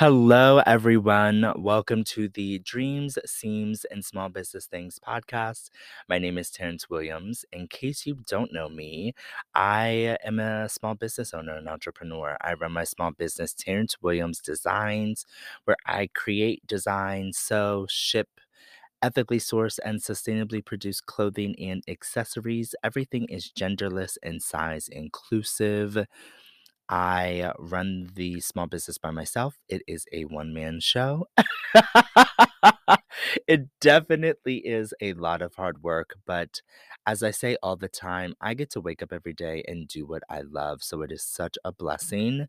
Hello, everyone. Welcome to the Dreams, Seams, and Small Business Things podcast. My name is Terrence Williams. In case you don't know me, I am a small business owner and entrepreneur. I run my small business, Terrence Williams Designs, where I create, design, sew, ship, ethically sourced and sustainably produced clothing and accessories. Everything is genderless and size inclusive. I run the small business by myself. It is a one man show. it definitely is a lot of hard work, but as I say all the time, I get to wake up every day and do what I love. So it is such a mm-hmm. blessing.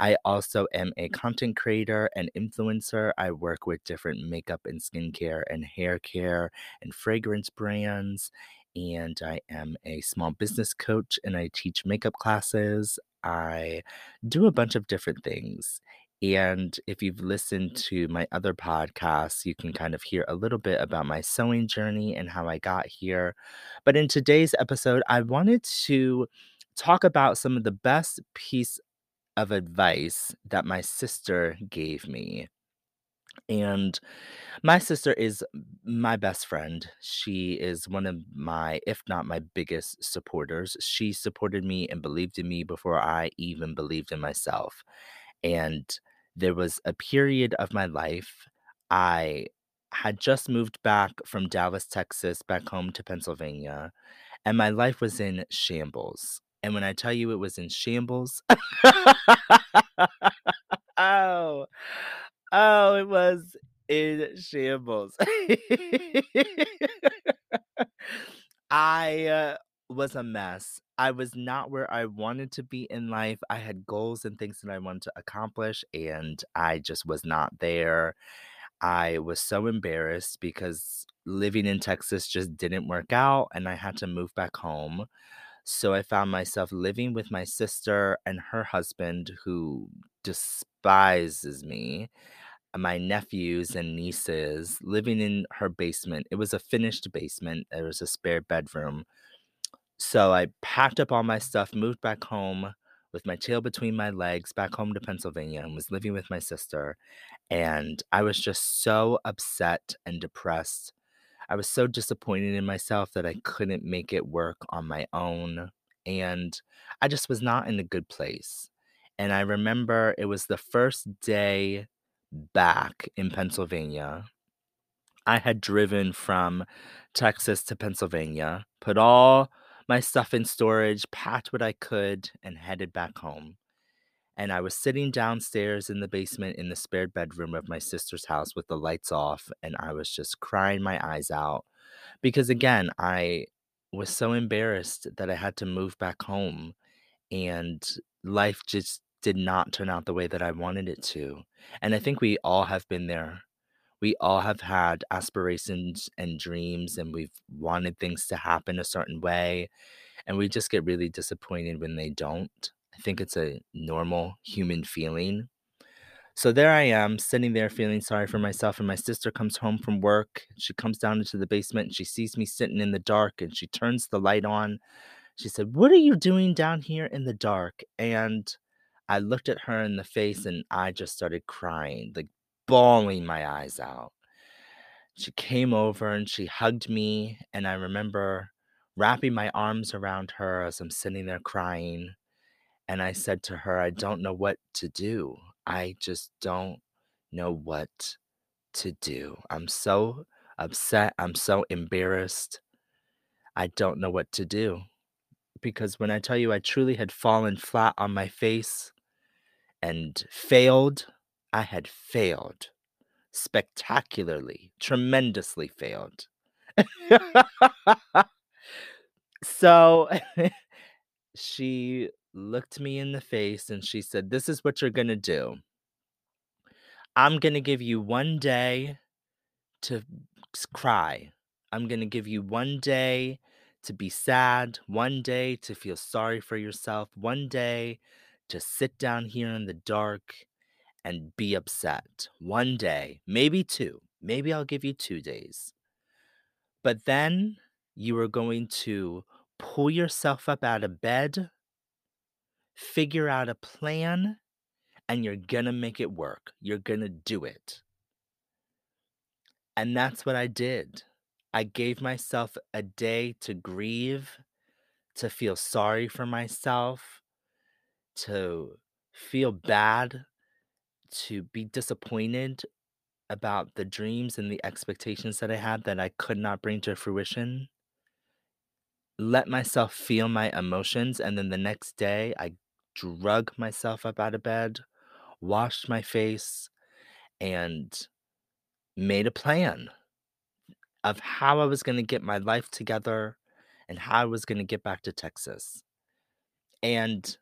I also am a content creator and influencer. I work with different makeup and skincare and hair care and fragrance brands and I am a small business coach and I teach makeup classes. I do a bunch of different things. And if you've listened to my other podcasts, you can kind of hear a little bit about my sewing journey and how I got here. But in today's episode, I wanted to talk about some of the best piece of advice that my sister gave me. And my sister is my best friend. She is one of my, if not my biggest supporters. She supported me and believed in me before I even believed in myself. And there was a period of my life, I had just moved back from Dallas, Texas, back home to Pennsylvania, and my life was in shambles. And when I tell you it was in shambles, oh, oh, it was in shambles. I uh, was a mess. I was not where I wanted to be in life. I had goals and things that I wanted to accomplish, and I just was not there. I was so embarrassed because living in Texas just didn't work out, and I had to move back home. So I found myself living with my sister and her husband, who despises me Uh, my nephews and nieces living in her basement. It was a finished basement. There was a spare bedroom. So I packed up all my stuff, moved back home with my tail between my legs, back home to Pennsylvania, and was living with my sister. And I was just so upset and depressed. I was so disappointed in myself that I couldn't make it work on my own. And I just was not in a good place. And I remember it was the first day back in Pennsylvania. I had driven from Texas to Pennsylvania, put all my stuff in storage, packed what I could, and headed back home. And I was sitting downstairs in the basement in the spare bedroom of my sister's house with the lights off, and I was just crying my eyes out because, again, I was so embarrassed that I had to move back home, and life just did not turn out the way that I wanted it to. And I think we all have been there. We all have had aspirations and dreams, and we've wanted things to happen a certain way. And we just get really disappointed when they don't. I think it's a normal human feeling. So there I am, sitting there feeling sorry for myself. And my sister comes home from work. She comes down into the basement and she sees me sitting in the dark and she turns the light on. She said, What are you doing down here in the dark? And I looked at her in the face and I just started crying, like bawling my eyes out. She came over and she hugged me, and I remember wrapping my arms around her as I'm sitting there crying. And I said to her, I don't know what to do. I just don't know what to do. I'm so upset. I'm so embarrassed. I don't know what to do. Because when I tell you I truly had fallen flat on my face, and failed. I had failed spectacularly, tremendously failed. so she looked me in the face and she said, This is what you're going to do. I'm going to give you one day to cry. I'm going to give you one day to be sad, one day to feel sorry for yourself, one day to sit down here in the dark and be upset. One day, maybe two. Maybe I'll give you two days. But then you are going to pull yourself up out of bed, figure out a plan, and you're gonna make it work. You're gonna do it. And that's what I did. I gave myself a day to grieve, to feel sorry for myself, to feel bad, to be disappointed about the dreams and the expectations that I had that I could not bring to fruition. Let myself feel my emotions, and then the next day, I drug myself up out of bed, washed my face, and made a plan of how I was gonna get my life together and how I was gonna get back to Texas. And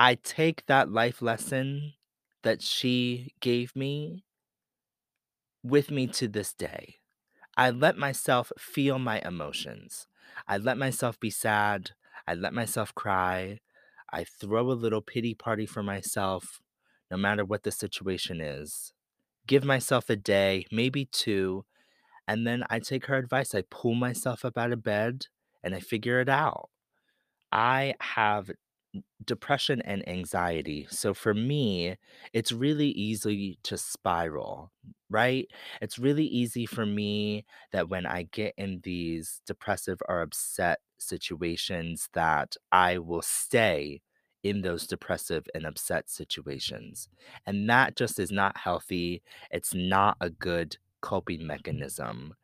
I take that life lesson that she gave me with me to this day. I let myself feel my emotions. I let myself be sad. I let myself cry. I throw a little pity party for myself, no matter what the situation is. Give myself a day, maybe two, and then I take her advice. I pull myself up out of bed and I figure it out. I have depression and anxiety. So for me, it's really easy to spiral, right? It's really easy for me that when I get in these depressive or upset situations that I will stay in those depressive and upset situations. And that just is not healthy. It's not a good coping mechanism.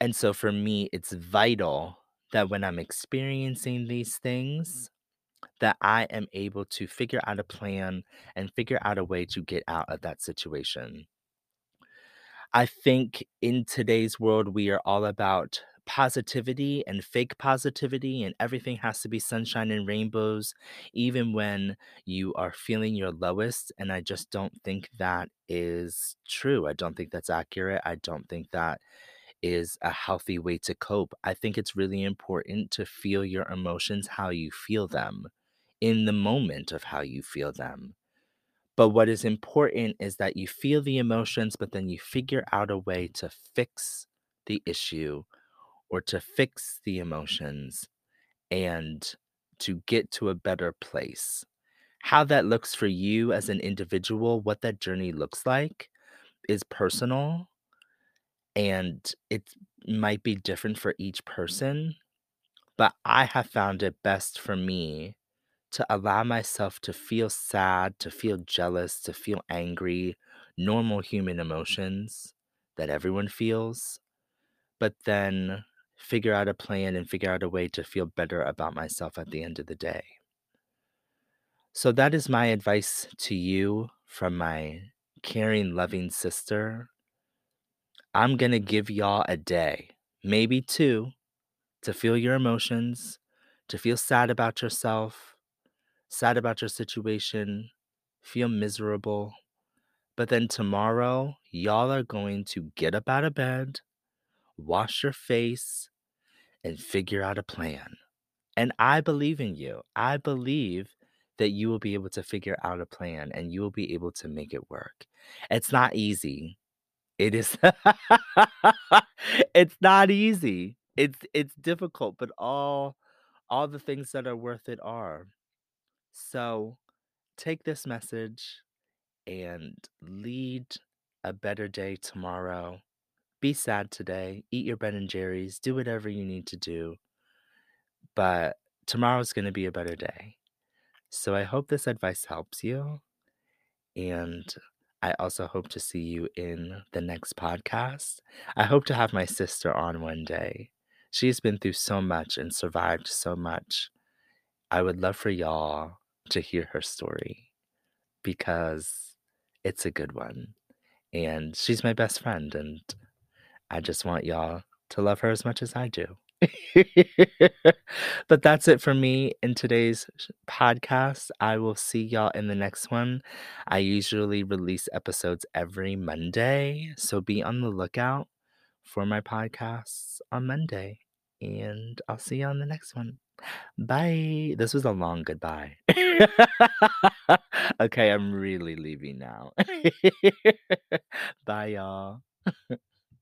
And so for me, it's vital that when I'm experiencing these things, that I am able to figure out a plan and figure out a way to get out of that situation. I think in today's world, we are all about positivity and fake positivity, and everything has to be sunshine and rainbows, even when you are feeling your lowest. And I just don't think that is true. I don't think that's accurate. I don't think that is a healthy way to cope. I think it's really important to feel your emotions how you feel them in the moment of how you feel them. But what is important is that you feel the emotions, but then you figure out a way to fix the issue or to fix the emotions and to get to a better place. How that looks for you as an individual, what that journey looks like is personal and it might be different for each person. But I have found it best for me to allow myself to feel sad, to feel jealous, to feel angry, normal human emotions that everyone feels, but then figure out a plan and figure out a way to feel better about myself at the end of the day. So, that is my advice to you from my caring, loving sister. I'm going to give y'all a day, maybe two, to feel your emotions, to feel sad about yourself, sad about your situation, feel miserable. But then tomorrow, y'all are going to get up out of bed, wash your face, and figure out a plan. And I believe in you. I believe that you will be able to figure out a plan and you will be able to make it work. It's not easy. It is It's not easy. It's it's difficult, but all all the things that are worth it are. So, take this message and lead a better day tomorrow. Be sad today, eat your Ben and Jerry's, do whatever you need to do. But tomorrow's going to be a better day. So I hope this advice helps you. And I also hope to see you in the next podcast. I hope to have my sister on one day. She's been through so much and survived so much. I would love for y'all to hear her story because it's a good one. And she's my best friend, and I just want y'all to love her as much as I do. but that's it for me in today's podcast. I will see y'all in the next one. I usually release episodes every Monday, so be on the lookout for my podcasts on Monday. And I'll see you on the next one. Bye. This was a long goodbye. okay, I'm really leaving now. Bye, y'all.